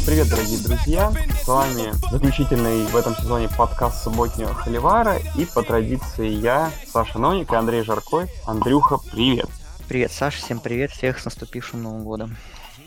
Всем привет, дорогие друзья! С вами заключительный в этом сезоне подкаст субботнего Холивара. И по традиции я, Саша Ноник и Андрей Жаркой. Андрюха, привет! Привет, Саша, всем привет, всех с наступившим Новым годом.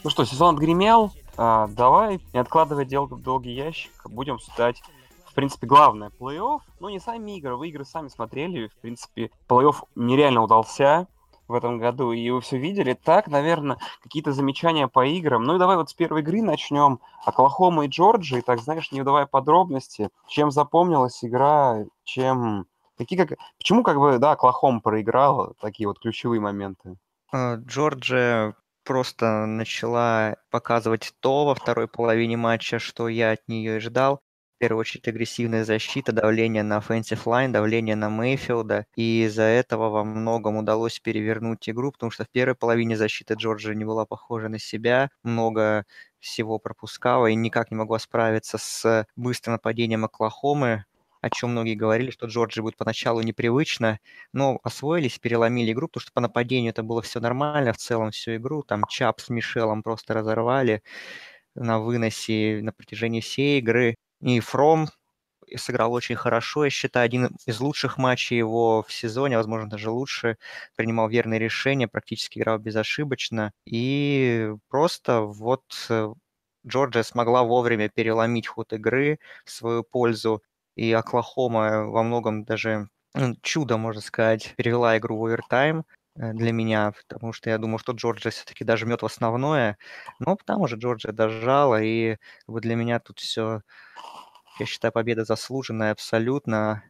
Ну что, сезон отгремел. А, давай, не откладывая дело в долгий ящик, будем стать в принципе, главное, плей-офф, ну, не сами игры, вы игры сами смотрели, в принципе, плей-офф нереально удался, в этом году, и вы все видели. Так, наверное, какие-то замечания по играм. Ну и давай вот с первой игры начнем. Оклахома и Джорджи, так, знаешь, не давая подробности, чем запомнилась игра, чем... Какие как... Почему, как бы, да, Оклахома проиграла, такие вот ключевые моменты? А, Джорджия просто начала показывать то во второй половине матча, что я от нее и ждал первую очередь агрессивная защита, давление на offensive line, давление на Мейфилда. И из-за этого во многом удалось перевернуть игру, потому что в первой половине защиты Джорджия не была похожа на себя, много всего пропускала и никак не могла справиться с быстрым нападением Оклахомы, о чем многие говорили, что Джорджи будет поначалу непривычно, но освоились, переломили игру, потому что по нападению это было все нормально, в целом всю игру, там Чап с Мишелом просто разорвали на выносе на протяжении всей игры. И Фром сыграл очень хорошо, я считаю, один из лучших матчей его в сезоне, возможно, даже лучше, принимал верные решения, практически играл безошибочно, и просто вот э, Джорджия смогла вовремя переломить ход игры в свою пользу, и Оклахома во многом даже ну, чудо, можно сказать, перевела игру в овертайм для меня, потому что я думал, что Джорджия все-таки дожмет в основное, но там уже Джорджия дожала, и бы для меня тут все я считаю, победа заслуженная абсолютно.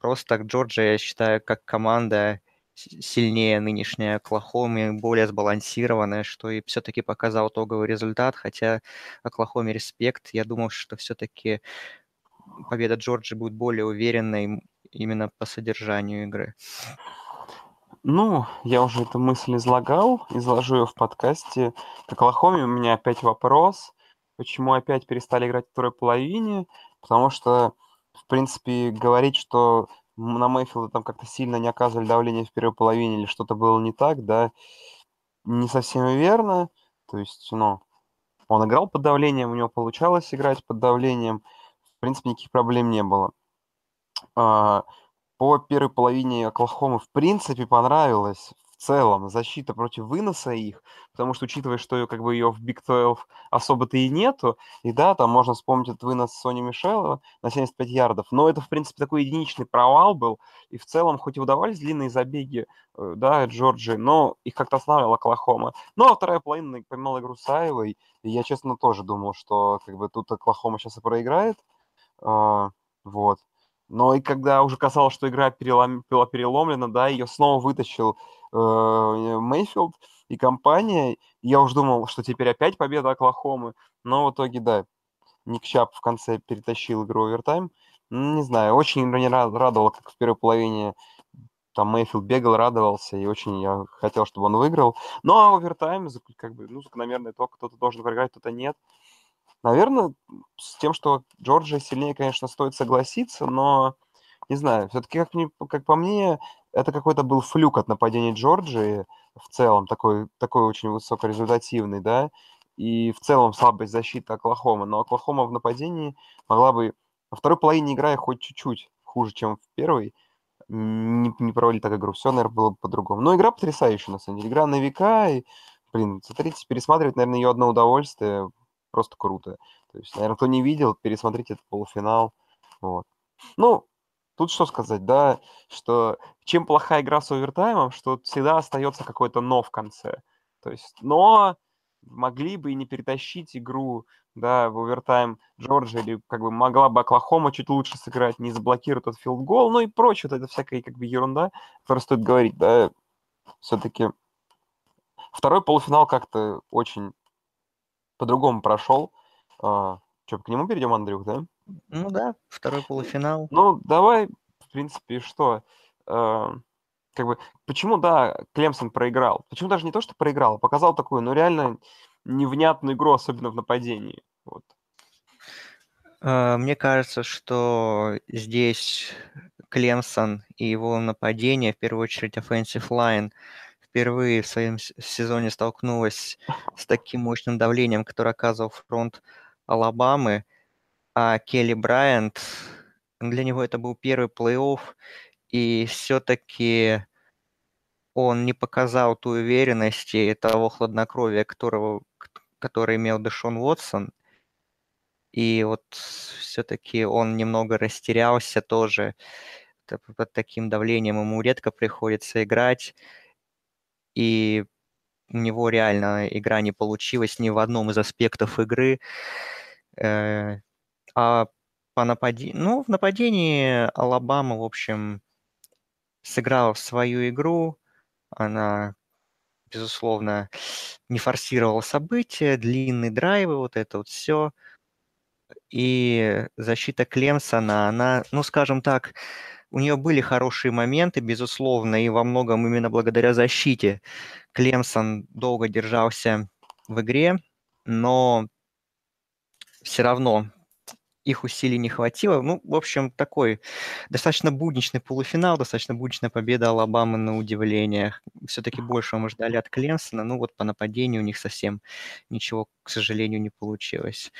Просто Джорджия, я считаю, как команда сильнее нынешней Оклахомы, более сбалансированная, что и все-таки показал итоговый результат, хотя Оклахоме респект. Я думал, что все-таки победа Джорджии будет более уверенной именно по содержанию игры. Ну, я уже эту мысль излагал, изложу ее в подкасте. К Оклахоме у меня опять вопрос. Почему опять перестали играть в второй половине? Потому что, в принципе, говорить, что на Мэйфилда там как-то сильно не оказывали давление в первой половине или что-то было не так, да, не совсем верно. То есть, ну, он играл под давлением, у него получалось играть под давлением. В принципе, никаких проблем не было. По первой половине Оклахомы в принципе понравилось в целом защита против выноса их, потому что, учитывая, что как бы ее в Big 12 особо-то и нету, и да, там можно вспомнить этот вынос Сони Мишелова на 75 ярдов, но это, в принципе, такой единичный провал был, и в целом, хоть и удавались длинные забеги, э, да, Джорджи, но их как-то останавливал Оклахома. Ну, а вторая половина помимо игру Саевой, и я, честно, тоже думал, что как бы тут Оклахома сейчас и проиграет, а, вот. Но и когда уже казалось, что игра перелом... была переломлена, да, ее снова вытащил э, Мейфилд и компания. Я уже думал, что теперь опять победа Оклахомы. Но в итоге, да, Ник Чап в конце перетащил игру овертайм. Не знаю, очень не радовало, как в первой половине там Мейфилд бегал, радовался, и очень я хотел, чтобы он выиграл. Ну, а овертайм, как бы, ну, закономерный итог, кто-то должен проиграть, кто-то нет. Наверное, с тем, что Джорджия сильнее, конечно, стоит согласиться, но не знаю, все-таки, как, мне, как по мне, это какой-то был флюк от нападения Джорджии в целом, такой, такой очень высокорезультативный, да, и в целом слабость защиты Оклахомы. Но Оклахома в нападении могла бы во второй половине играя хоть чуть-чуть хуже, чем в первой, не, не проводили так игру. Все, наверное, было бы по-другому. Но игра потрясающая, на самом деле. Игра на века, и, блин, смотрите, пересматривать, наверное, ее одно удовольствие просто круто. То есть, наверное, кто не видел, пересмотрите этот полуфинал. Вот. Ну, тут что сказать, да, что чем плохая игра с овертаймом, что всегда остается какой-то но в конце. То есть, но могли бы и не перетащить игру, да, в овертайм Джорджия, или как бы могла бы Оклахома чуть лучше сыграть, не заблокировать этот field goal, ну и прочее, вот это всякая как бы ерунда, которую стоит говорить, да, все-таки второй полуфинал как-то очень по-другому прошел. А, что, к нему перейдем, Андрюх, да? Ну да, второй полуфинал. Ну, давай, в принципе, что? А, как бы, почему, да, Клемсон проиграл? Почему даже не то, что проиграл, а показал такую, ну, реально невнятную игру, особенно в нападении. Вот. А, мне кажется, что здесь Клемсон и его нападение, в первую очередь offensive line, впервые в своем сезоне столкнулась с таким мощным давлением, которое оказывал фронт Алабамы, а Келли Брайант, для него это был первый плей-офф, и все-таки он не показал ту уверенность и того хладнокровия, которого, который имел Дэшон Уотсон. И вот все-таки он немного растерялся тоже под таким давлением. Ему редко приходится играть. И у него реально игра не получилась ни в одном из аспектов игры. Э, а по нападению... Ну, в нападении Алабама, в общем, сыграла в свою игру. Она, безусловно, не форсировала события, длинные драйвы, вот это вот все. И защита Клемсона, она, ну, скажем так, у нее были хорошие моменты, безусловно, и во многом именно благодаря защите Клемсон долго держался в игре, но все равно их усилий не хватило. Ну, в общем, такой достаточно будничный полуфинал, достаточно будничная победа Алабамы на удивление. Все-таки больше мы ждали от Клемсона. Ну, вот по нападению у них совсем ничего, к сожалению, не получилось.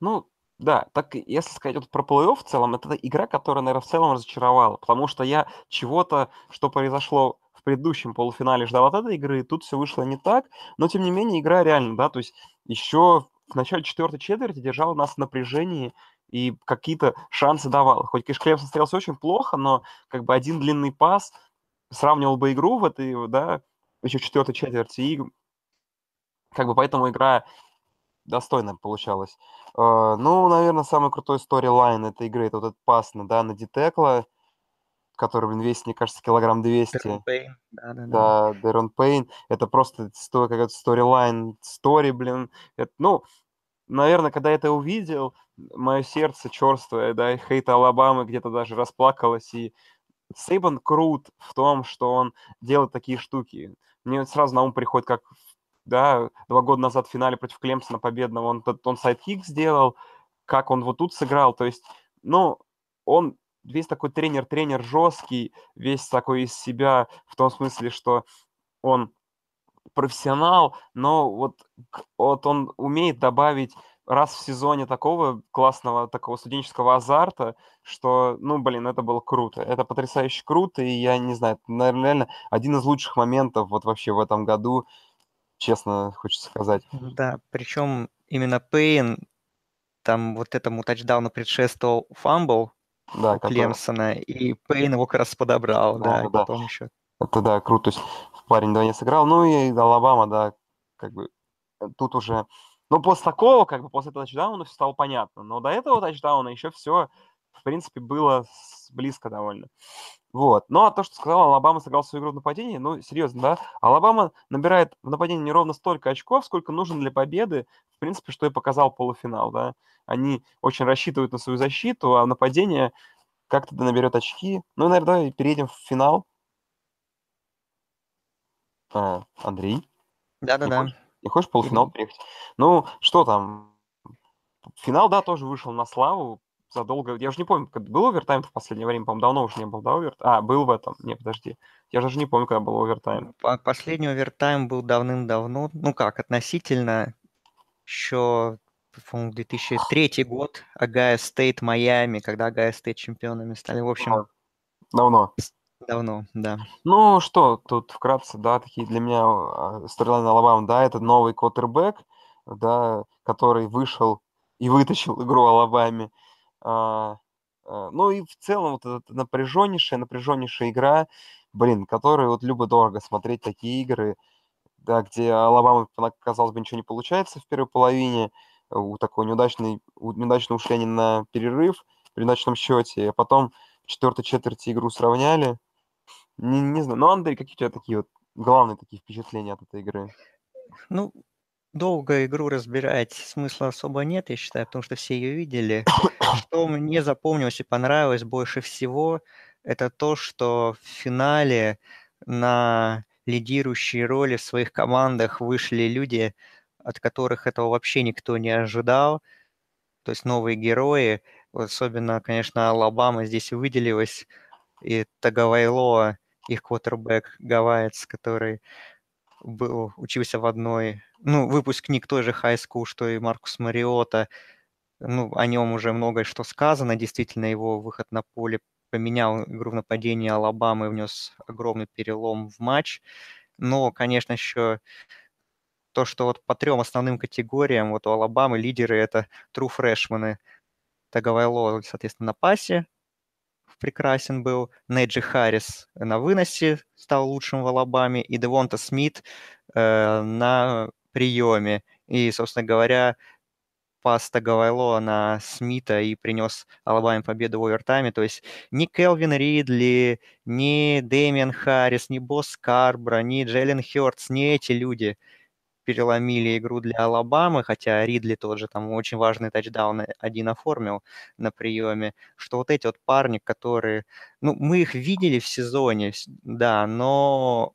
Ну, да, так если сказать вот про плей-офф в целом, это игра, которая, наверное, в целом разочаровала, потому что я чего-то, что произошло в предыдущем полуфинале, ждал от этой игры, тут все вышло не так, но тем не менее игра реально, да, то есть еще в начале четвертой четверти держала нас в напряжении и какие-то шансы давала. Хоть, конечно, Клемсон очень плохо, но как бы один длинный пас сравнивал бы игру в этой, да, еще четвертой четверти, и как бы поэтому игра достойно получалось. Uh, ну, наверное, самый крутой сторилайн этой игры это вот этот пас на, да, на Дитекла, который, блин, весит, мне кажется, килограмм 200. Дэрон Пейн, да, да, Пейн. Это просто какая-то storyline, story, блин. Это, ну, наверное, когда я это увидел, мое сердце черствое, да, и hate Алабамы где-то даже расплакалось, и Сейбан крут в том, что он делает такие штуки. Мне сразу на ум приходит, как да, два года назад в финале против Клемсона победного он, onside kick сделал, как он вот тут сыграл, то есть, ну, он весь такой тренер-тренер жесткий, весь такой из себя в том смысле, что он профессионал, но вот, вот он умеет добавить раз в сезоне такого классного, такого студенческого азарта, что, ну, блин, это было круто. Это потрясающе круто, и я не знаю, это, наверное, один из лучших моментов вот вообще в этом году честно хочется сказать. Да, причем именно Пейн, там вот этому тачдауну предшествовал fumble да, у который... Клемсона, и Пейн его как раз подобрал, да, да, да. потом еще. Это да, круто, то есть парень два не сыграл, ну и Алабама, да, как бы э, тут уже, ну после такого, как бы после этого тачдауна все стало понятно, но до этого тачдауна еще все, в принципе, было близко довольно. Вот. Ну, а то, что сказал, Алабама сыграл свою игру в нападении, ну, серьезно, да? Алабама набирает в нападении не ровно столько очков, сколько нужно для победы, в принципе, что и показал полуфинал, да? Они очень рассчитывают на свою защиту, а нападение как-то наберет очки. Ну, наверное, давай перейдем в финал. А, Андрей? Да-да-да. Не, не хочешь полуфинал переехать? Ну, что там? Финал, да, тоже вышел на славу задолго... Я уже не помню, когда был овертайм в последнее время, по-моему, давно уже не был, да, овертайм? А, был в этом. Не, подожди. Я даже не помню, когда был овертайм. Последний овертайм был давным-давно. Ну как, относительно еще, по-моему, 2003 год. Огайо Стейт, Майами, когда Огайо Стейт чемпионами стали. В общем... Давно. Давно, да. Ну что, тут вкратце, да, такие для меня storyline Алабама, да, это новый квотербек, да, который вышел и вытащил игру Алабаме. А, а, ну и в целом вот эта напряженнейшая, напряженнейшая игра, блин, которую вот любо-дорого смотреть такие игры, да, где Алабама, казалось бы, ничего не получается в первой половине, у такой неудачной, у, неудачно ушли они на перерыв при начальном счете, а потом в четвертой четверти игру сравняли. Не, не знаю, ну, Андрей, какие у тебя такие вот главные такие впечатления от этой игры? Ну, долго игру разбирать смысла особо нет, я считаю, потому что все ее видели. Что мне запомнилось и понравилось больше всего, это то, что в финале на лидирующие роли в своих командах вышли люди, от которых этого вообще никто не ожидал. То есть новые герои. Особенно, конечно, Алабама здесь выделилась. И Таговайлоа их квотербек Гавайец, который был, учился в одной, ну, выпускник той же high school, что и Маркус Мариота. Ну, о нем уже многое что сказано. Действительно, его выход на поле поменял игру в нападении Алабамы, внес огромный перелом в матч. Но, конечно, еще то, что вот по трем основным категориям, вот у Алабамы лидеры это true фрешмены. Таговайло, соответственно, на пасе прекрасен был. Неджи Харрис на выносе стал лучшим в Алабаме. И Девонта Смит э, на приеме. И, собственно говоря, пас Таговайло на Смита и принес Алабаме победу в овертайме. То есть ни Келвин Ридли, ни Дэмиан Харрис, ни Босс Карбра, ни Джеллен Хёртс, ни эти люди – переломили игру для Алабамы, хотя Ридли тот же там очень важный тачдаун один оформил на приеме, что вот эти вот парни, которые, ну, мы их видели в сезоне, да, но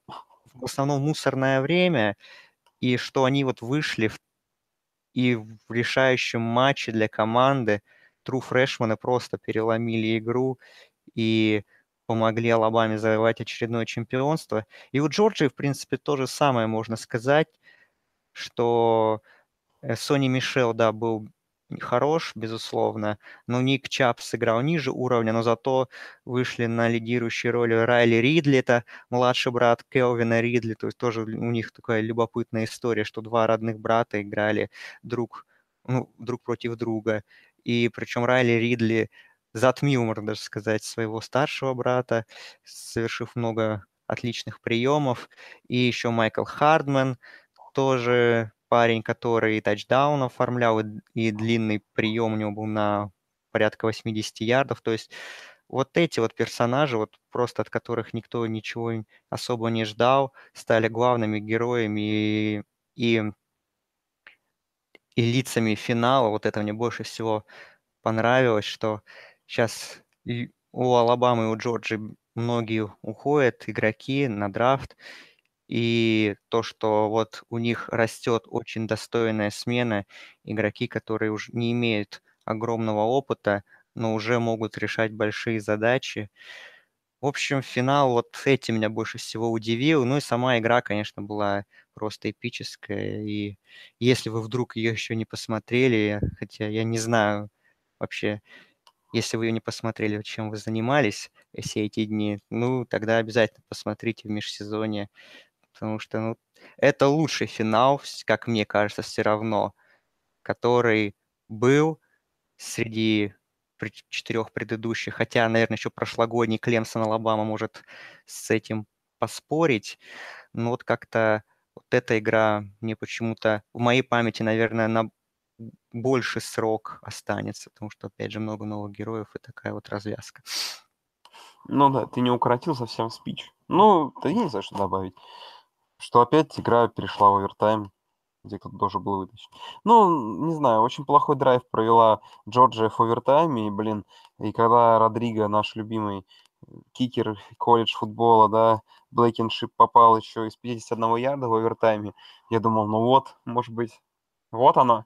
в основном мусорное время, и что они вот вышли в, и в решающем матче для команды Тру Фрешманы просто переломили игру и помогли Алабаме завоевать очередное чемпионство. И у Джорджии, в принципе, то же самое можно сказать что э, Сони Мишел, да, был хорош, безусловно, но Ник Чап сыграл ниже уровня, но зато вышли на лидирующую роль Райли Ридли, это младший брат Келвина Ридли, то есть тоже у них такая любопытная история, что два родных брата играли друг, ну, друг против друга, и причем Райли Ридли затмил, можно даже сказать, своего старшего брата, совершив много отличных приемов, и еще Майкл Хардман, тоже парень, который тачдаун оформлял, и длинный прием у него был на порядка 80 ярдов. То есть вот эти вот персонажи, вот просто от которых никто ничего особо не ждал, стали главными героями и, и, и лицами финала. Вот это мне больше всего понравилось, что сейчас у Алабамы и у Джорджи многие уходят игроки на драфт, и то, что вот у них растет очень достойная смена, игроки, которые уже не имеют огромного опыта, но уже могут решать большие задачи. В общем, финал вот этим меня больше всего удивил. Ну и сама игра, конечно, была просто эпическая. И если вы вдруг ее еще не посмотрели, хотя я не знаю вообще, если вы ее не посмотрели, чем вы занимались все эти дни, ну, тогда обязательно посмотрите в межсезонье потому что ну, это лучший финал, как мне кажется, все равно, который был среди четырех предыдущих, хотя, наверное, еще прошлогодний Клемсон Алабама может с этим поспорить, но вот как-то вот эта игра мне почему-то в моей памяти, наверное, на больше срок останется, потому что, опять же, много новых героев и такая вот развязка. Ну да, ты не укоротил совсем спич. Ну, я не знаю, что добавить. Что опять игра перешла в овертайм, где кто-то должен был вытащить. Ну, не знаю, очень плохой драйв провела Джорджия в овертайме, и, блин, и когда Родриго, наш любимый кикер колледж футбола, да, Блэкиншип попал еще из 51 ярда в овертайме, я думал, ну вот, может быть, вот оно.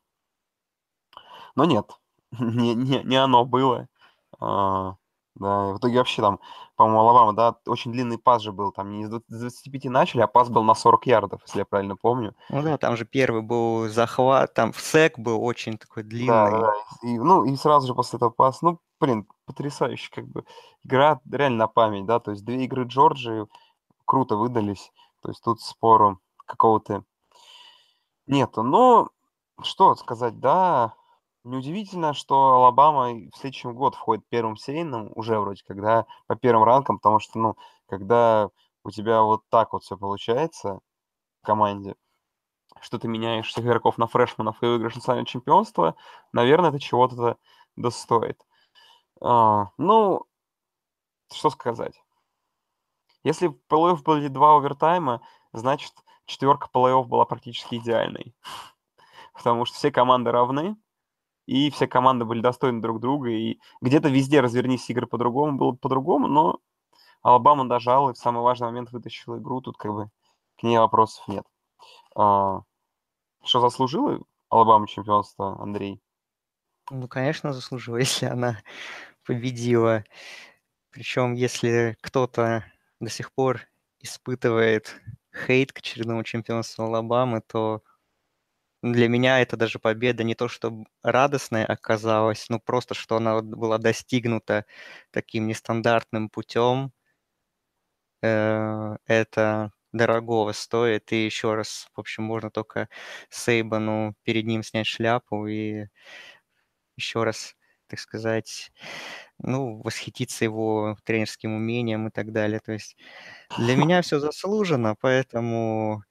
Но нет, не, не, не оно было. А, да, в итоге вообще там, по-моему, Алабама, да, очень длинный пас же был, там не с 25 начали, а пас был на 40 ярдов, если я правильно помню. Ну да, там же первый был захват, там сек был очень такой длинный. Да, да, и, ну и сразу же после этого пас, ну, блин, потрясающе, как бы, игра реально на память, да, то есть две игры Джорджии круто выдались, то есть тут спору какого-то нету, но что сказать, да, Неудивительно, что Алабама в следующем год входит первым серийным уже вроде когда по первым ранкам, потому что, ну, когда у тебя вот так вот все получается в команде, что ты меняешь всех игроков на фрешманов и выиграешь национальное чемпионство, наверное, это чего-то достоит. А, ну, что сказать. Если в плей-офф были два овертайма, значит, четверка плей-офф была практически идеальной. Потому что все команды равны, и все команды были достойны друг друга, и где-то везде развернись игры по-другому, было по-другому, но Алабама дожал и в самый важный момент вытащил игру, тут как бы к ней вопросов нет. А, что заслужила Алабама чемпионство, Андрей? Ну, конечно, заслужила, если она победила. Причем, если кто-то до сих пор испытывает хейт к очередному чемпионству Алабамы, то для меня это даже победа не то, что радостная оказалась, но просто, что она была достигнута таким нестандартным путем. Э, это дорогого стоит. И еще раз, в общем, можно только Сейбану перед ним снять шляпу и еще раз, так сказать, ну, восхититься его тренерским умением и так далее. То есть для меня все заслужено, поэтому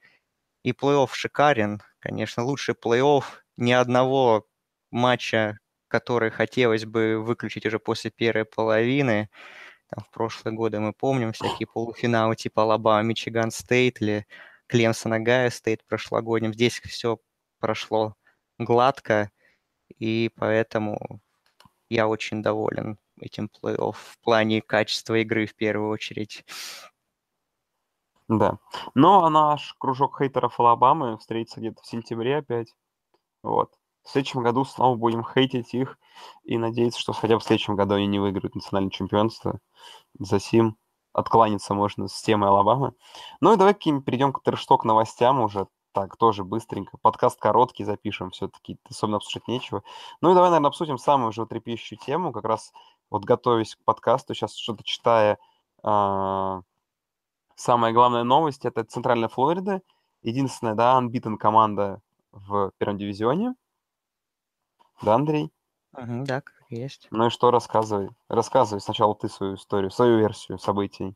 и плей-офф шикарен. Конечно, лучший плей-офф. Ни одного матча, который хотелось бы выключить уже после первой половины. Там, в прошлые годы мы помним всякие полуфиналы типа Алабама, Мичиган Стейт или Клемсон Огайо Стейт прошлогодним. Здесь все прошло гладко, и поэтому я очень доволен этим плей-офф в плане качества игры в первую очередь. Да. Но наш кружок хейтеров Алабамы встретится где-то в сентябре опять. Вот. В следующем году снова будем хейтить их и надеяться, что хотя бы в следующем году они не выиграют национальное чемпионство. За сим откланяться можно с темы Алабамы. Ну и давай перейдем к тершток новостям уже. Так, тоже быстренько. Подкаст короткий запишем все-таки. Особенно обсуждать нечего. Ну и давай, наверное, обсудим самую уже трепещущую тему. Как раз вот готовясь к подкасту, сейчас что-то читая а, Самая главная новость – это Центральная Флорида. Единственная, да, unbeaten команда в первом дивизионе. Да, Андрей? Угу, да, как есть. Ну и что рассказывай? Рассказывай сначала ты свою историю, свою версию событий.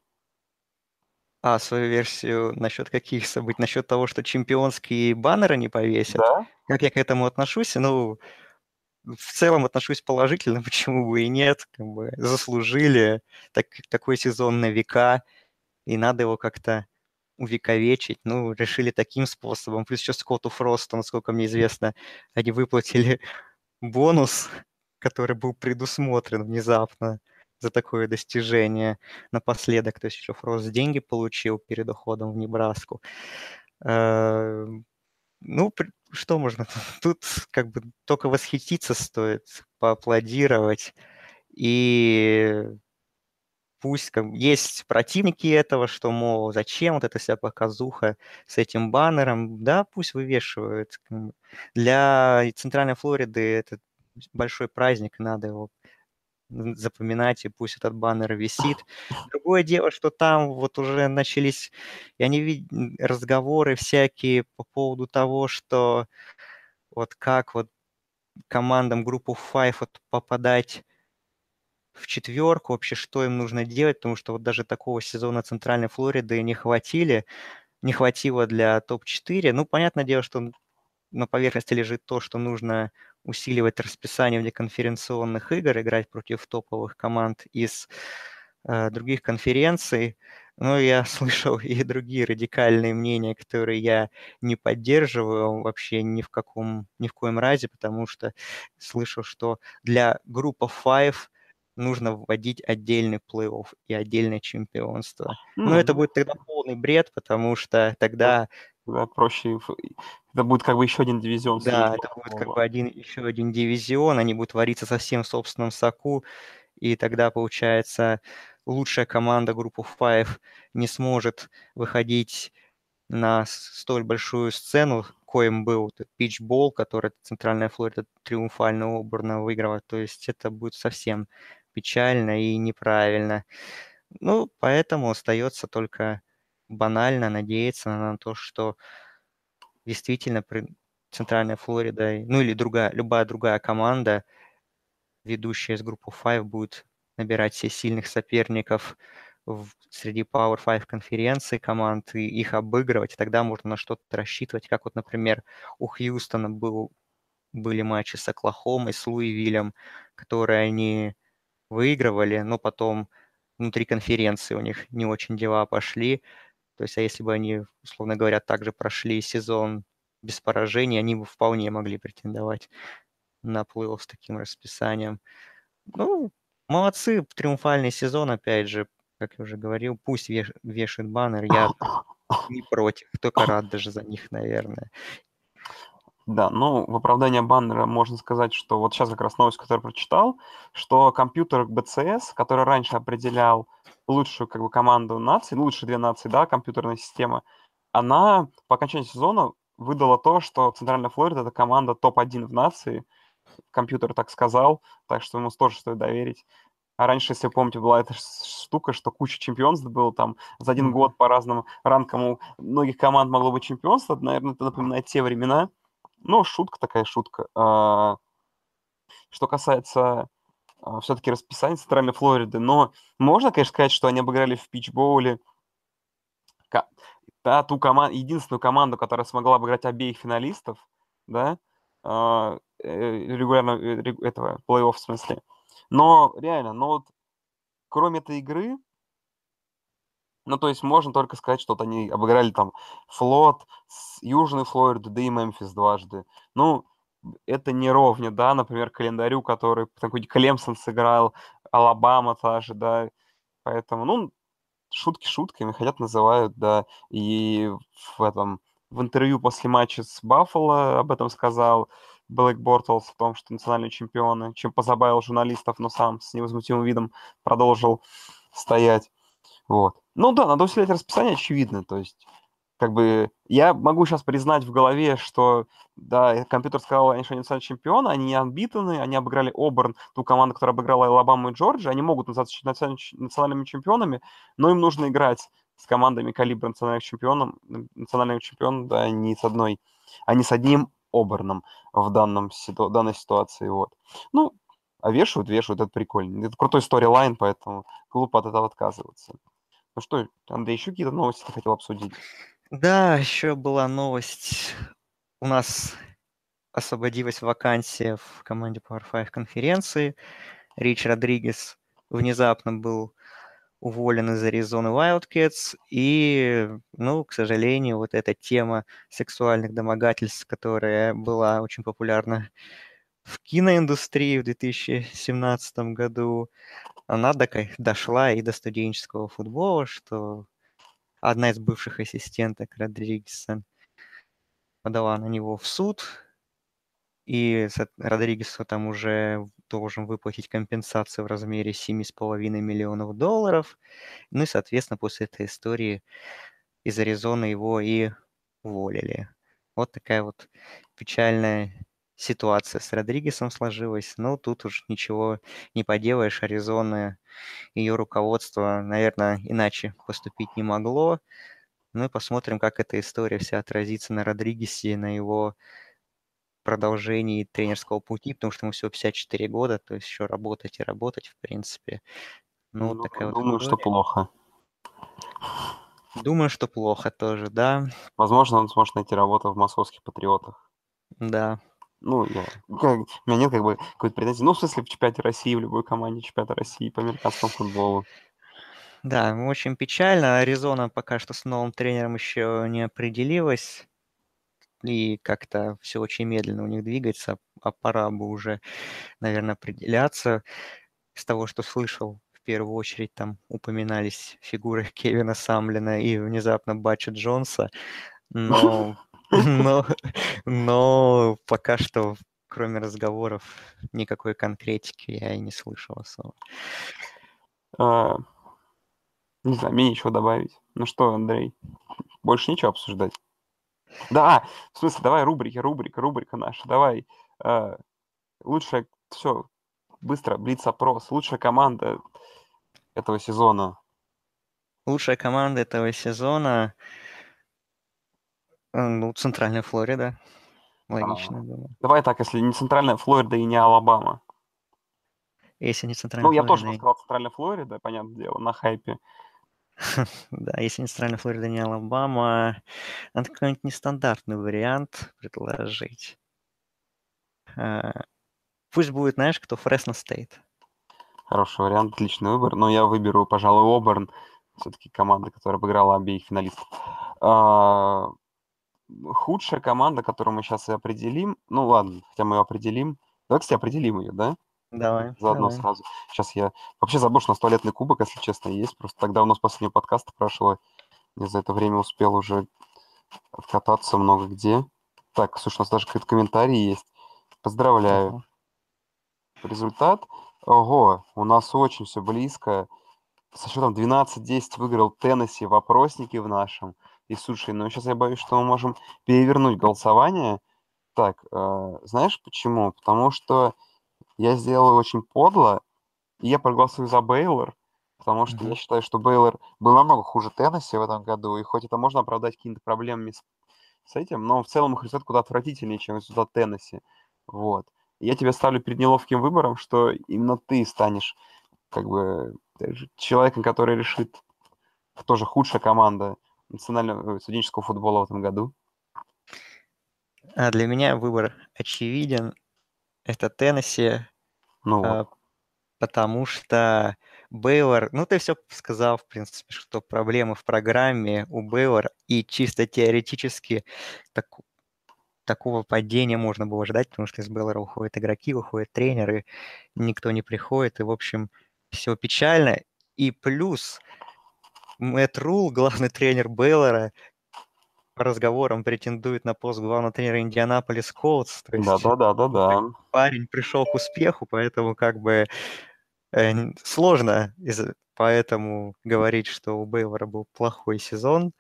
А, свою версию насчет каких событий? Насчет того, что чемпионские баннеры не повесят? Да. Как я к этому отношусь? Ну, в целом отношусь положительно, почему бы и нет. Как бы заслужили так, такой сезон на века и надо его как-то увековечить. Ну, решили таким способом. Плюс еще Скотту Фросту, насколько мне известно, они выплатили бонус, который был предусмотрен внезапно за такое достижение напоследок. То есть еще Фрост деньги получил перед уходом в Небраску. Э, ну, что можно? Тут как бы только восхититься стоит, поаплодировать. И пусть как, есть противники этого, что, мол, зачем вот эта вся показуха с этим баннером, да, пусть вывешивают. Для Центральной Флориды это большой праздник, надо его запоминать, и пусть этот баннер висит. Другое дело, что там вот уже начались, я не видел разговоры всякие по поводу того, что вот как вот командам группу Five вот попадать в четверку, вообще что им нужно делать, потому что вот даже такого сезона Центральной Флориды не хватили, не хватило для топ-4. Ну, понятное дело, что на поверхности лежит то, что нужно усиливать расписание вне конференционных игр, играть против топовых команд из э, других конференций. Но я слышал и другие радикальные мнения, которые я не поддерживаю вообще ни в каком, ни в коем разе, потому что слышал, что для группы Five нужно вводить отдельный плей-офф и отдельное чемпионство. Mm. Но это будет тогда полный бред, потому что тогда... Да, проще... Это будет как бы еще один дивизион. Да, это будет как бы один, еще один дивизион, они будут вариться совсем в собственном соку, и тогда, получается, лучшая команда группы Five не сможет выходить на столь большую сцену, коим был питчбол, который Центральная Флорида триумфально оборно выиграла. То есть это будет совсем печально и неправильно. Ну, поэтому остается только банально надеяться на то, что действительно Центральная Флорида, ну или другая, любая другая команда, ведущая из группы Five, будет набирать все сильных соперников в, среди Power Five конференций команд и их обыгрывать, тогда можно на что-то рассчитывать, как вот, например, у Хьюстона был, были матчи с Оклахомой, с Луивилем, которые они выигрывали, но потом внутри конференции у них не очень дела пошли. То есть, а если бы они, условно говоря, также прошли сезон без поражений, они бы вполне могли претендовать на плей с таким расписанием. Ну, молодцы, триумфальный сезон, опять же, как я уже говорил, пусть веш, вешают баннер, я не против, только рад даже за них, наверное. Да, ну, в оправдание баннера можно сказать, что вот сейчас как раз новость, которую прочитал, что компьютер BCS, который раньше определял лучшую как бы команду нации, ну, лучшие две нации, да, компьютерная система, она по окончании сезона выдала то, что Центральная Флорида это команда топ-1 в нации. Компьютер так сказал, так что ему тоже стоит доверить. А раньше, если вы помните, была эта штука, что куча чемпионств было там за один год по разным ранкам у многих команд могло быть чемпионство. Наверное, это напоминает те времена. Ну, шутка такая шутка. А, что касается а, все-таки расписания Центральной Флориды, но можно, конечно, сказать, что они обыграли в питчбоуле да, ту команду, единственную команду, которая смогла обыграть обеих финалистов, да, а, э, регулярно э, этого плей-офф в смысле. Но реально, но вот кроме этой игры, ну, то есть можно только сказать, что вот они обыграли там флот, Южный Флориду, да и Мемфис дважды. Ну, это не ровня, да, например, календарю, который такой Клемсон сыграл, Алабама та же, да, поэтому, ну, шутки шутками, хотят называют, да, и в этом, в интервью после матча с Баффало об этом сказал Блэк Бортлс, о том, что национальные чемпионы, чем позабавил журналистов, но сам с невозмутимым видом продолжил стоять. Вот. Ну да, надо усилять расписание, очевидно. То есть, как бы, я могу сейчас признать в голове, что, да, компьютер сказал, они что они национальные чемпионы, они не анбитаны, они обыграли Оберн, ту команду, которая обыграла Алабаму и Джорджи, они могут называться национальными чемпионами, но им нужно играть с командами калибра национальных чемпионов, национальных чемпионов, да, не с одной, а не с одним Оберном в данном, данной ситуации, вот. Ну, а вешают, вешают, это прикольно. Это крутой сторилайн, поэтому глупо от этого отказываться. Ну что, Андрей, еще какие-то новости ты хотел обсудить? Да, еще была новость. У нас освободилась вакансия в команде Power 5 конференции. Рич Родригес внезапно был уволен из Аризоны Wildcats. И, ну, к сожалению, вот эта тема сексуальных домогательств, которая была очень популярна в киноиндустрии в 2017 году, она дошла и до студенческого футбола, что одна из бывших ассистенток Родригеса подала на него в суд, и Родригесу там уже должен выплатить компенсацию в размере 7,5 миллионов долларов. Ну и, соответственно, после этой истории из Аризоны его и уволили. Вот такая вот печальная ситуация с Родригесом сложилась. Но тут уж ничего не поделаешь. Аризона, ее руководство, наверное, иначе поступить не могло. Ну и посмотрим, как эта история вся отразится на Родригесе, на его продолжении тренерского пути, потому что ему всего 54 года, то есть еще работать и работать, в принципе. Ну, ну такая думаю, вот что плохо. Думаю, что плохо тоже, да. Возможно, он сможет найти работу в московских патриотах. Да, ну, я, как, у меня нет как бы какой-то претензии. Ну, в смысле, в чемпионате России, в любой команде чемпионата России по американскому футболу. Да, очень печально. Аризона пока что с новым тренером еще не определилась. И как-то все очень медленно у них двигается, а пора бы уже, наверное, определяться. Из того, что слышал, в первую очередь там упоминались фигуры Кевина Самлина и внезапно Батча Джонса. Но но, но пока что, кроме разговоров, никакой конкретики я и не слышал особо. А, не знаю, мне ничего добавить. Ну что, Андрей, больше ничего обсуждать? Да, в смысле, давай рубрики, рубрика, рубрика наша, давай. А, лучшая, все, быстро, блиц-опрос. Лучшая команда этого сезона. Лучшая команда этого сезона Э, ну, Центральная Флорида. Логично, а, думаю. Давай так, если не Центральная Флорида и не Алабама. Если не Центральная. Ну, я тоже и... сказал Центральная Флорида, понятное дело, на хайпе. да, если не Центральная Флорида, не Алабама, надо какой-нибудь нестандартный вариант предложить. А, пусть будет, знаешь, кто Fresno State. Хороший вариант, отличный выбор. Но я выберу, пожалуй, Оберн. Все-таки команда, которая обыграла обеих финалистов. А, худшая команда, которую мы сейчас и определим. Ну ладно, хотя мы ее определим. Давай, кстати, определим ее, да? Давай. Заодно давай. сразу. Сейчас я вообще забыл, что у нас туалетный кубок, если честно, есть. Просто тогда у нас последний подкаст прошло. Я за это время успел уже откататься много где. Так, слушай, у нас даже какой-то комментарий есть. Поздравляю. Ого. Результат? Ого, у нас очень все близко. Со счетом 12-10 выиграл Теннесси в опроснике в нашем. И слушай, ну сейчас я боюсь, что мы можем перевернуть голосование. Так, э, знаешь почему? Потому что я сделал очень подло, и я проголосую за Бейлор, потому что я Мгм. считаю, что Бейлор был намного хуже Теннесси в этом году, и хоть это можно оправдать какими-то проблемами с, с этим, но в целом их результат куда отвратительнее, чем результат Теннесси. Вот. Я тебя ставлю перед неловким выбором, что именно ты станешь как бы э, человеком, который решит, кто же худшая команда национального э, студенческого футбола в этом году. А для меня выбор очевиден. Это Теннесси, Ну вот. а, потому что Бейлор, ну ты все сказал, в принципе, что проблемы в программе у Бейлор, и чисто теоретически таку- такого падения можно было ждать, потому что из Бейлора уходят игроки, уходят тренеры, никто не приходит, и, в общем, все печально. И плюс Мэтт Рул, главный тренер Бейлора, по разговорам претендует на пост главного тренера Индианаполис Колдс. Да-да-да-да-да. парень пришел к успеху, поэтому как бы э, сложно из- поэтому говорить, что у Бейлора был плохой сезон.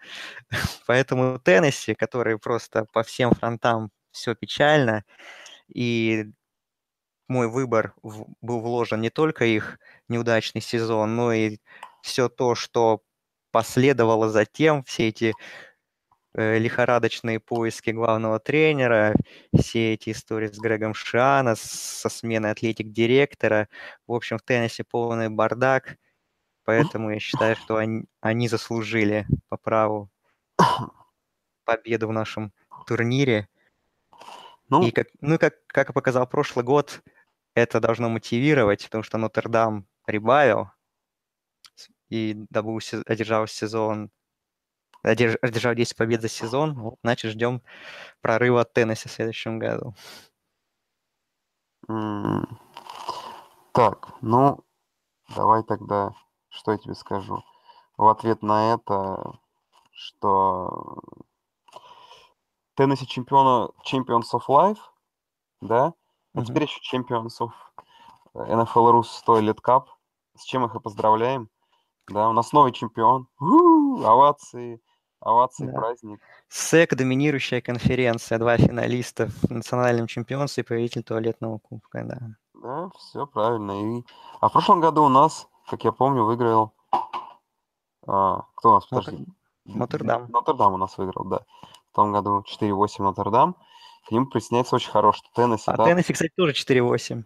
Поэтому Теннесси, который просто по всем фронтам все печально, и мой выбор в- был вложен не только их неудачный сезон, но и все то, что последовало затем, все эти э, лихорадочные поиски главного тренера, все эти истории с Грегом Шиана, со сменой атлетик-директора. В общем, в Теннессе полный бардак, поэтому я считаю, что они, они заслужили по праву победу в нашем турнире. Ну, И как, ну, как, как показал прошлый год, это должно мотивировать, потому что Нотр-Дам прибавил и се- одержал сезон, одерж- одержал 10 побед за сезон, вот, значит, ждем прорыва от Теннесси в следующем году. так, ну, давай тогда, что я тебе скажу? В ответ на это, что Теннесси чемпиона Champions of Life, да? А теперь еще Champions of NFL Rus 100 лет Cup. С чем их и поздравляем. Да, у нас новый чемпион. У-у-у, овации, овации, Да. праздник. СЭК – доминирующая конференция, два финалиста в национальном чемпионстве и победитель туалетного кубка, да. Да, все правильно. И... А в прошлом году у нас, как я помню, выиграл... а, кто у нас, подожди? Нотр-Дам. Нотр-Дам у нас выиграл, да. В том году 4-8 Нотр-Дам. К нему присоединяется очень хороший Теннесси, А да. Теннесси, кстати, тоже 4-8.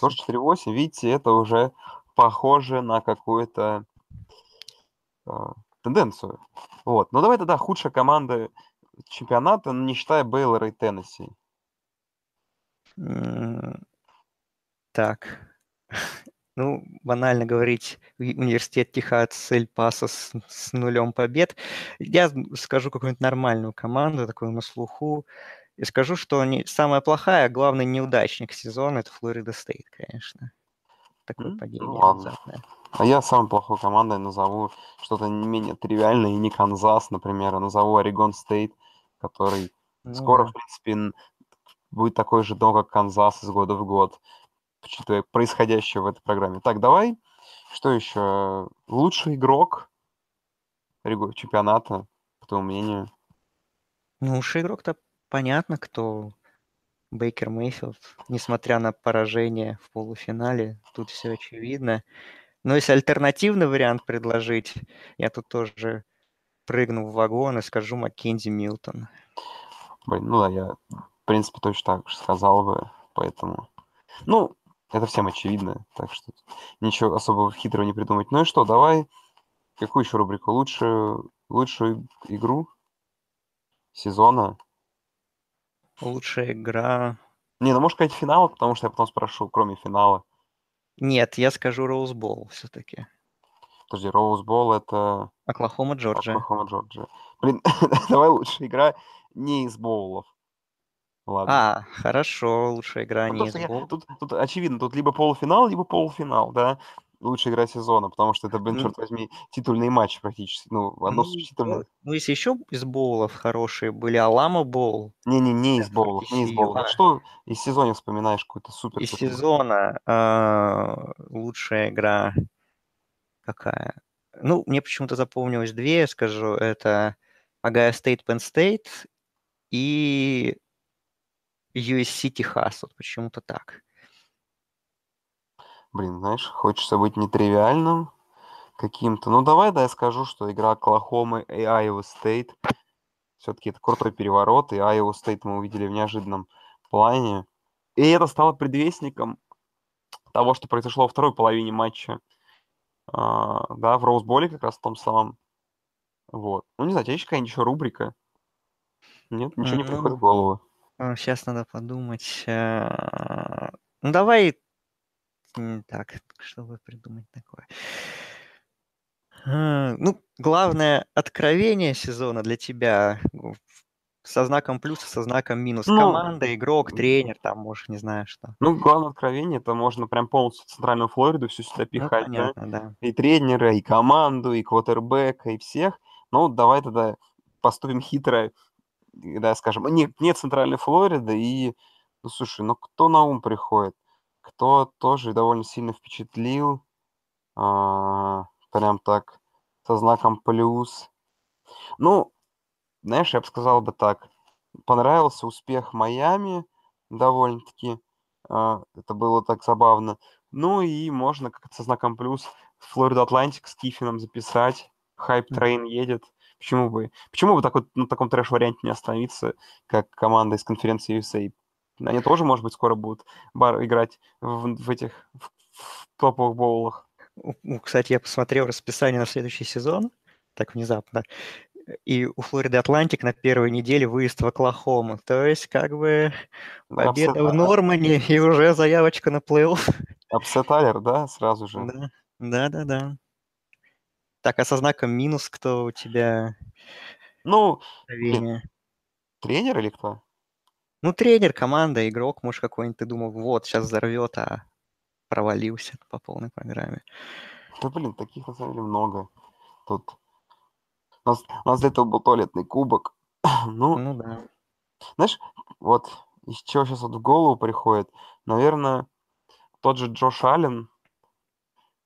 Тоже 4-8. Видите, это уже похоже на какую-то тенденцию. Вот. Ну давай тогда худшая команда чемпионата, не считая Бейлора и Теннесси. Так. Ну, банально говорить, университет Техас Эль Пасо с, с нулем побед. Я скажу какую-нибудь нормальную команду, такую на слуху, и скажу, что они самая плохая, а главный неудачник сезона – это Florida State, конечно. Такое ну падение ладно. А я самой плохой командой назову что-то не менее тривиальное, и не Канзас, например, а назову Oregon State, который Ну скоро, да. в принципе, будет такой же дом, как Канзас из года в год, учитывая происходящее в этой программе. Так, давай, что еще? Лучший игрок чемпионата, по твоему мнению? Ну, уж игрок-то понятно, кто Бейкер Мейфилд, несмотря на поражение в полуфинале, тут все очевидно. Но если альтернативный вариант предложить, я тут тоже прыгну в вагон и скажу Маккензи Милтон. Блин, ну да, я, в принципе, точно так же сказал бы, поэтому... Ну, это всем очевидно, так что ничего особого хитрого не придумать. Ну и что, давай, какую еще рубрику? Лучшую, лучшую игру сезона? Лучшая игра... Не, ну может сказать финал, потому что я потом спрошу, кроме финала. Нет, я скажу Роузбол все-таки. Подожди, Роузбол это Оклахома, Джорджия. Оклахома, Джорджия. Блин, давай лучшая игра не из боулов. Ладно. А, хорошо, лучшая игра Ну, не из я- Бол. тут, тут очевидно, тут либо полуфинал, либо полуфинал, да. Лучшая игра сезона, потому что это, блин, Ну, черт возьми, титульный матч практически. Ну, одно ну, из ну, если еще из боулов хорошие были, Алама Боул, Не-не, не из боулов, не из боулов. А, что из сезона вспоминаешь какой-то супер из сезона а, лучшая игра какая? Ну, мне почему-то запомнилось две, я скажу, это Агая Стейт, Penn State и USC Техас, вот почему-то так. Блин, знаешь, хочется быть нетривиальным каким-то. Ну, давай, да, я скажу, что игра Оклахомы и Iowa State все-таки это крутой переворот, и Iowa State мы увидели в неожиданном плане. И это стало предвестником того, что произошло во второй половине матча. А, да, в Роузболе как раз в том самом. Вот. Ну, не знаю, у тебя есть какая-нибудь еще рубрика? Нет, ничего не приходит Ну, в голову. сейчас надо подумать. а, Ну, давай так, что бы придумать такое. А, Ну, главное откровение сезона для тебя ну, со знаком плюс со знаком минус. Ну, Команда, игрок, тренер, там, может, не знаю что. ну, главное откровение, это можно прям полностью центральную Флориду всю сюда Ну, пихать, да? понятно, да. И тренера, и команду, и квотербека, и всех. Ну, давай тогда поступим хитро, да, скажем, не, не центральной Флориды, и, ну, слушай, ну, кто на ум приходит? Кто тоже довольно сильно впечатлил, а, прям так, со знаком плюс. Ну, знаешь, я бы сказал бы так. Понравился успех Майами довольно-таки. а, Это было так забавно. Ну и можно как-то со знаком плюс Florida Atlantic с Киффином записать. Hype train едет. Почему бы? Почему бы так вот на таком трэш-варианте не остановиться, как команда из конференции USA? Они тоже, может быть, скоро будут бар играть в, в этих в- в топовых боулах. У- у, Кстати, я посмотрел расписание на следующий сезон, так внезапно, и у Флориды Atlantic на первой неделе выезд в Оклахому. То есть, как бы, победа в upset, Нормане и уже заявочка на плей-офф. upset alert, да, сразу же. Да, да, да, да. Так, а со знаком минус кто у тебя Ну, тренер или кто? Ну, тренер, команда, игрок, может, какой-нибудь ты думал, вот, сейчас взорвет, а провалился по полной программе. Да, блин, таких на самом деле много. Тут у нас, у нас для этого был туалетный кубок. Ну, Ну да. знаешь, вот из чего сейчас вот в голову приходит, наверное, тот же Джош Аллен,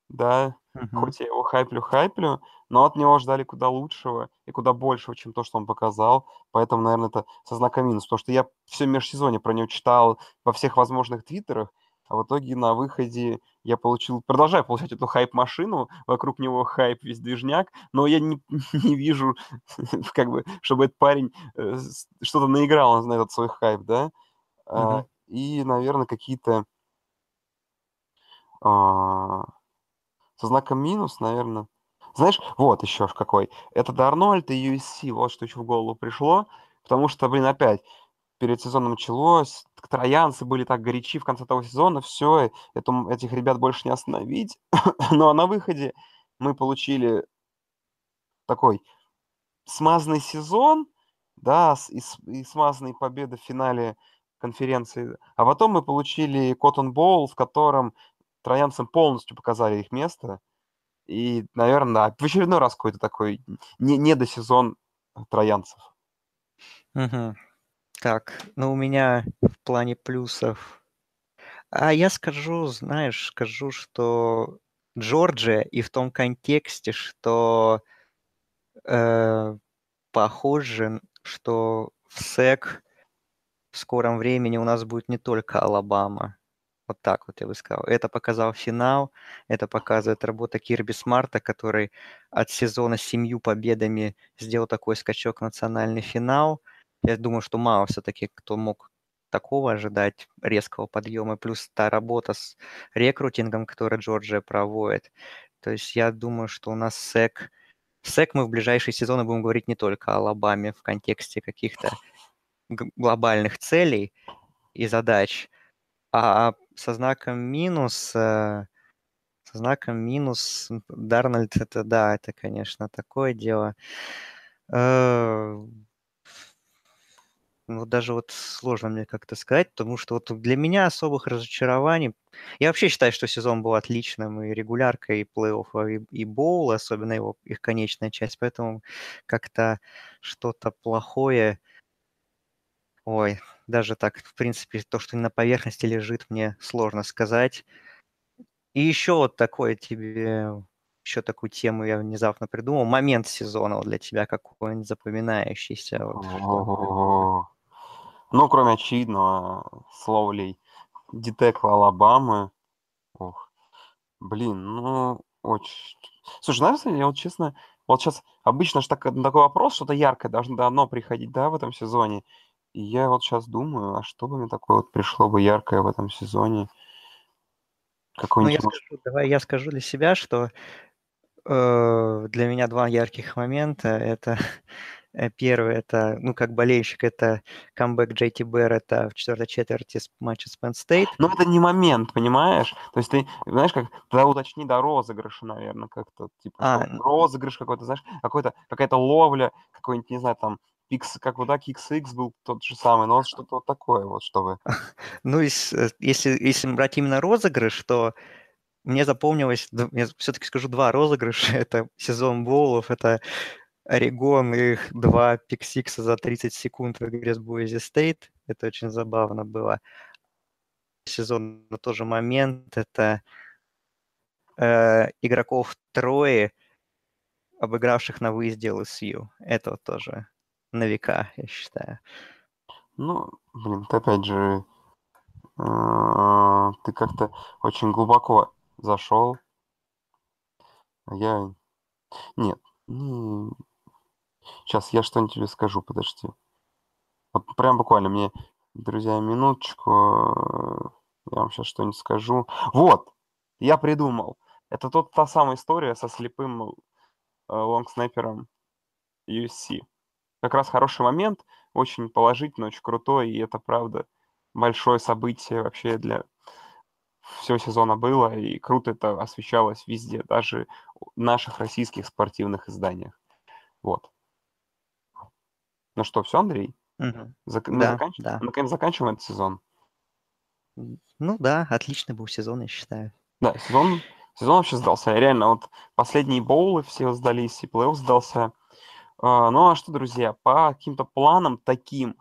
да, Мгм. хоть я его хайплю-хайплю, но от него ждали куда лучшего и куда большего, чем то, что он показал. Поэтому, наверное, это со знаком минус. Потому что я все межсезонье про него читал во всех возможных твиттерах, а в итоге на выходе я получил, продолжаю получать эту хайп-машину, вокруг него хайп, весь движняк, но я не, не вижу, как бы, чтобы этот парень э, что-то наиграл на этот свой хайп, да. Мгм. И, наверное, какие-то а, со знаком минус, наверное. Знаешь, вот еще ж какой. Это Дарнольд и USC, вот что еще в голову пришло. Потому что, блин, опять, перед сезоном началось, троянцы были так горячи в конце того сезона, все, этих ребят больше не остановить. А на выходе мы получили такой смазанный сезон, да, и, и смазанные победы в финале конференции. А потом мы получили Cotton Bowl, в котором троянцам полностью показали их место. И, наверное, да, в очередной раз какой-то такой не, недосезон троянцев. Мгм. Так, ну у меня в плане плюсов. А я скажу, знаешь, скажу, что Джорджия и в том контексте, что э, похоже, что в СЭК в скором времени у нас будет не только Алабама. Вот так вот я бы сказал. Это показал финал, это показывает работа Кирби Смарта, который от сезона с семью победами сделал такой скачок в национальный финал. Я думаю, что мало все-таки кто мог такого ожидать резкого подъема, плюс та работа с рекрутингом, которую Джорджия проводит. То есть я думаю, что у нас СЭК... СЭК мы в ближайшие сезоны будем говорить не только о Алабаме в контексте каких-то глобальных целей и задач, а со знаком минус, э, со знаком минус Дарнольд, это да, это, конечно, такое дело. Э, Ну, даже вот сложно мне как-то сказать, потому что вот для меня особых разочарований... Я вообще считаю, что сезон был отличным, и регулярка, и плей-офф, и, и боул, особенно его, их конечная часть, поэтому как-то что-то плохое... Ой, даже так, в принципе, то, что на поверхности лежит, мне сложно сказать. И еще вот такое тебе еще такую тему я внезапно придумал. Момент сезона вот для тебя какой-нибудь запоминающийся. Вот, ну, кроме очевидного, Слоулей Детекла Алабамы. Ох, блин, ну, очень... Слушай, знаешь, я вот честно, вот сейчас обычно же так, такой вопрос, что-то яркое должно давно приходить, да, в этом сезоне. И я вот сейчас думаю, а что бы мне такое вот пришло бы яркое в этом сезоне? Ну, я скажу, давай я скажу для себя, что э, для меня два ярких момента. Это Э, первый это, ну, как болельщик, это камбэк Джейти Бэр, это в четвертой четверти матча с Penn State. Но это не момент, понимаешь? То есть ты, знаешь, как, тогда уточни до розыгрыша, наверное, как-то, типа, а, розыгрыш какой-то, знаешь, какой-то, какая-то ловля, какой-нибудь, не знаю, там, Пикс, как вот, да, Kix X был тот же самый, но что-то вот такое вот, чтобы... Ну, если, если брать именно розыгрыш, то мне запомнилось, я все-таки скажу два розыгрыша. Это сезон боулов, это Орегон, их два пиксикса за 30 секунд в игре с Буэзи Стейт. Это очень забавно было. Сезон на тот же момент это э, игроков трое, обыгравших на выезде ЛСЮ. Это вот тоже на века, я считаю. Ну, блин, ты опять же, э, ты как-то очень глубоко зашел. А я... Нет, не, Сейчас я что-нибудь тебе скажу, подожди. Вот прям буквально мне, друзья, минуточку. Э, я вам сейчас что-нибудь скажу. Вот, я придумал. Это тот, та самая история со слепым лонгснайпером USC. Как раз хороший момент, очень положительный, очень крутой, и это, правда, большое событие вообще для всего сезона было, и круто это освещалось везде, даже в наших российских спортивных изданиях. Вот. Ну что, все, Андрей? Угу. Зак... Мы, да, заканч... да. мы наконец заканчиваем этот сезон. Ну да, отличный был сезон, я считаю. Да, сезон, сезон вообще сдался. Реально, вот последние боулы все сдались, и плей сдался. Uh, ну а что, друзья, по каким-то планам таким,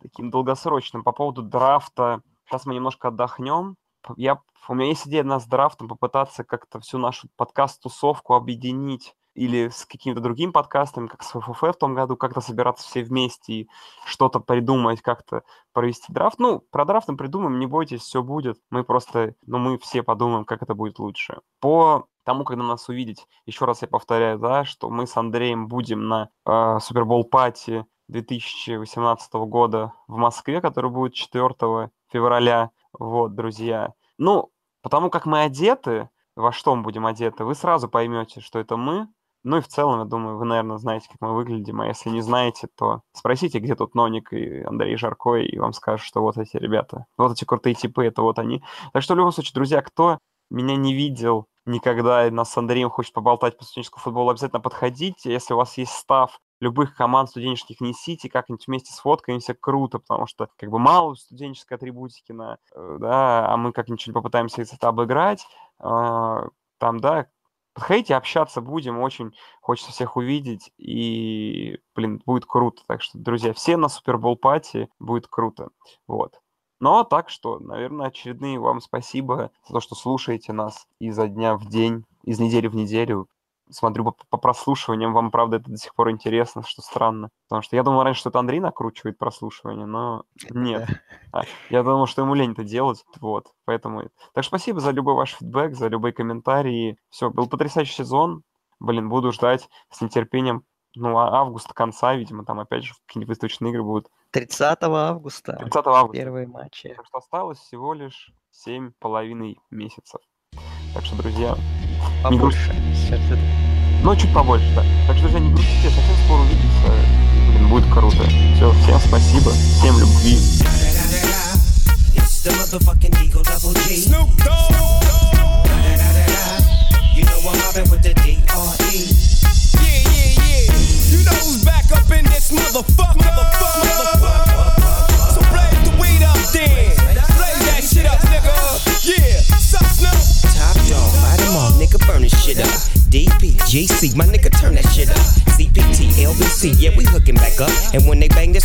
таким долгосрочным, по поводу драфта, сейчас мы немножко отдохнем. Я, у меня есть идея нас с драфтом попытаться как-то всю нашу подкаст-тусовку объединить или с какими-то другими подкастами, как с ФФФ в том году, как-то собираться все вместе и что-то придумать, как-то провести драфт. Ну, про драфт мы придумаем, не бойтесь, все будет. Мы просто, ну, мы все подумаем, как это будет лучше. По тому, когда нас увидеть, еще раз я повторяю, да, что мы с Андреем будем на э, Супербол пати 2018 года в Москве, который будет 4 февраля. Вот, друзья. Ну, потому как мы одеты, во что мы будем одеты, вы сразу поймете, что это мы, ну и в целом, я думаю, вы, наверное, знаете, как мы выглядим, а если не знаете, то спросите, где тут Ноник и Андрей Жарко, и вам скажут, что вот эти ребята, вот эти крутые типы, это вот они. Так что в любом случае, друзья, кто меня не видел никогда, и нас с Андреем хочет поболтать по студенческому футболу, обязательно подходите. Если у вас есть став любых команд студенческих несите, как-нибудь вместе сфоткаемся, круто, потому что как бы мало студенческой атрибутики, на, э, да, а мы как-нибудь попытаемся это обыграть. А, там, да, Подходите, общаться будем, очень хочется всех увидеть, и, блин, будет круто. Так что, друзья, все на Супербол пати, будет круто. Вот. Ну, а так что, наверное, очередные вам спасибо за то, что слушаете нас изо дня в день, из недели в неделю смотрю по, по прослушиваниям, вам, правда, это до сих пор интересно, что странно. Потому что я думал раньше, что это Андрей накручивает прослушивание, но нет. А, я думал, что ему лень это делать, вот, поэтому... Так что спасибо за любой ваш фидбэк, за любые комментарии. Все, был потрясающий сезон. Блин, буду ждать с нетерпением ну, а августа конца, видимо, там опять же какие-нибудь выставочные игры будут. 30 августа. 30 августа. Первые матчи. Так что осталось всего лишь семь половиной месяцев. Так что, друзья, побольше. Не Ну, чуть побольше, да. Так что, друзья, не грустите, совсем скоро увидимся. Блин, будет круто. Все, всем спасибо, всем любви. And when they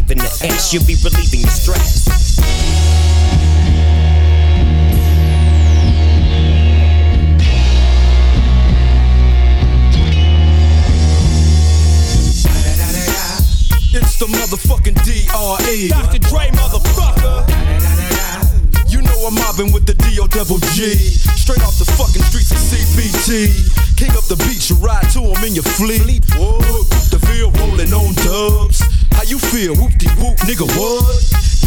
in the ass, you'll be relieving your stress. It's the motherfucking DRE. Dr. Dre, motherfucker. You know I'm mobbing with the DO double G. Straight off the fucking streets of CPT. King up the beach, you ride to him in your fleet. Whoa, the field rolling on dubs. How you feel? Whoop de whoop, nigga, what?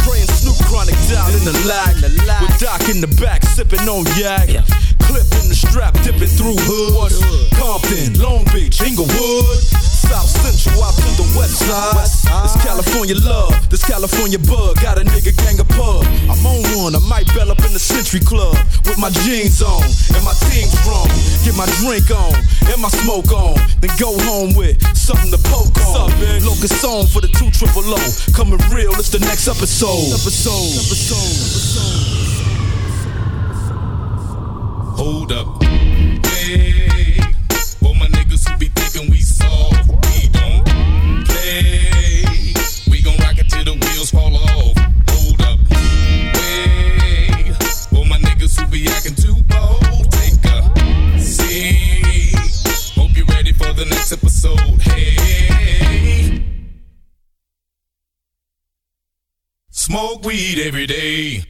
And Snoop Chronic down in the lag. With Doc in the back, sipping on yak. Clip in the strap, dipping through hoods. Compton, Long Beach, Inglewood. South Central out to the west side. This California love, this California bug. Got a nigga gang of pub. I'm on one, I might bell up in the Century Club. With my jeans on and my things strong. Get my drink on and my smoke on. Then go home with something to poke on. Locust song for the two triple O. Coming real, it's the next episode. Episode. Episode. Hold up. Hey, for my niggas who be thinking we soft, we don't play. We gon' rock it till the wheels fall off. Hold up. Hey, for my niggas who be acting too bold, take a seat. Hope you're ready for the next episode. Hey, smoke weed every day.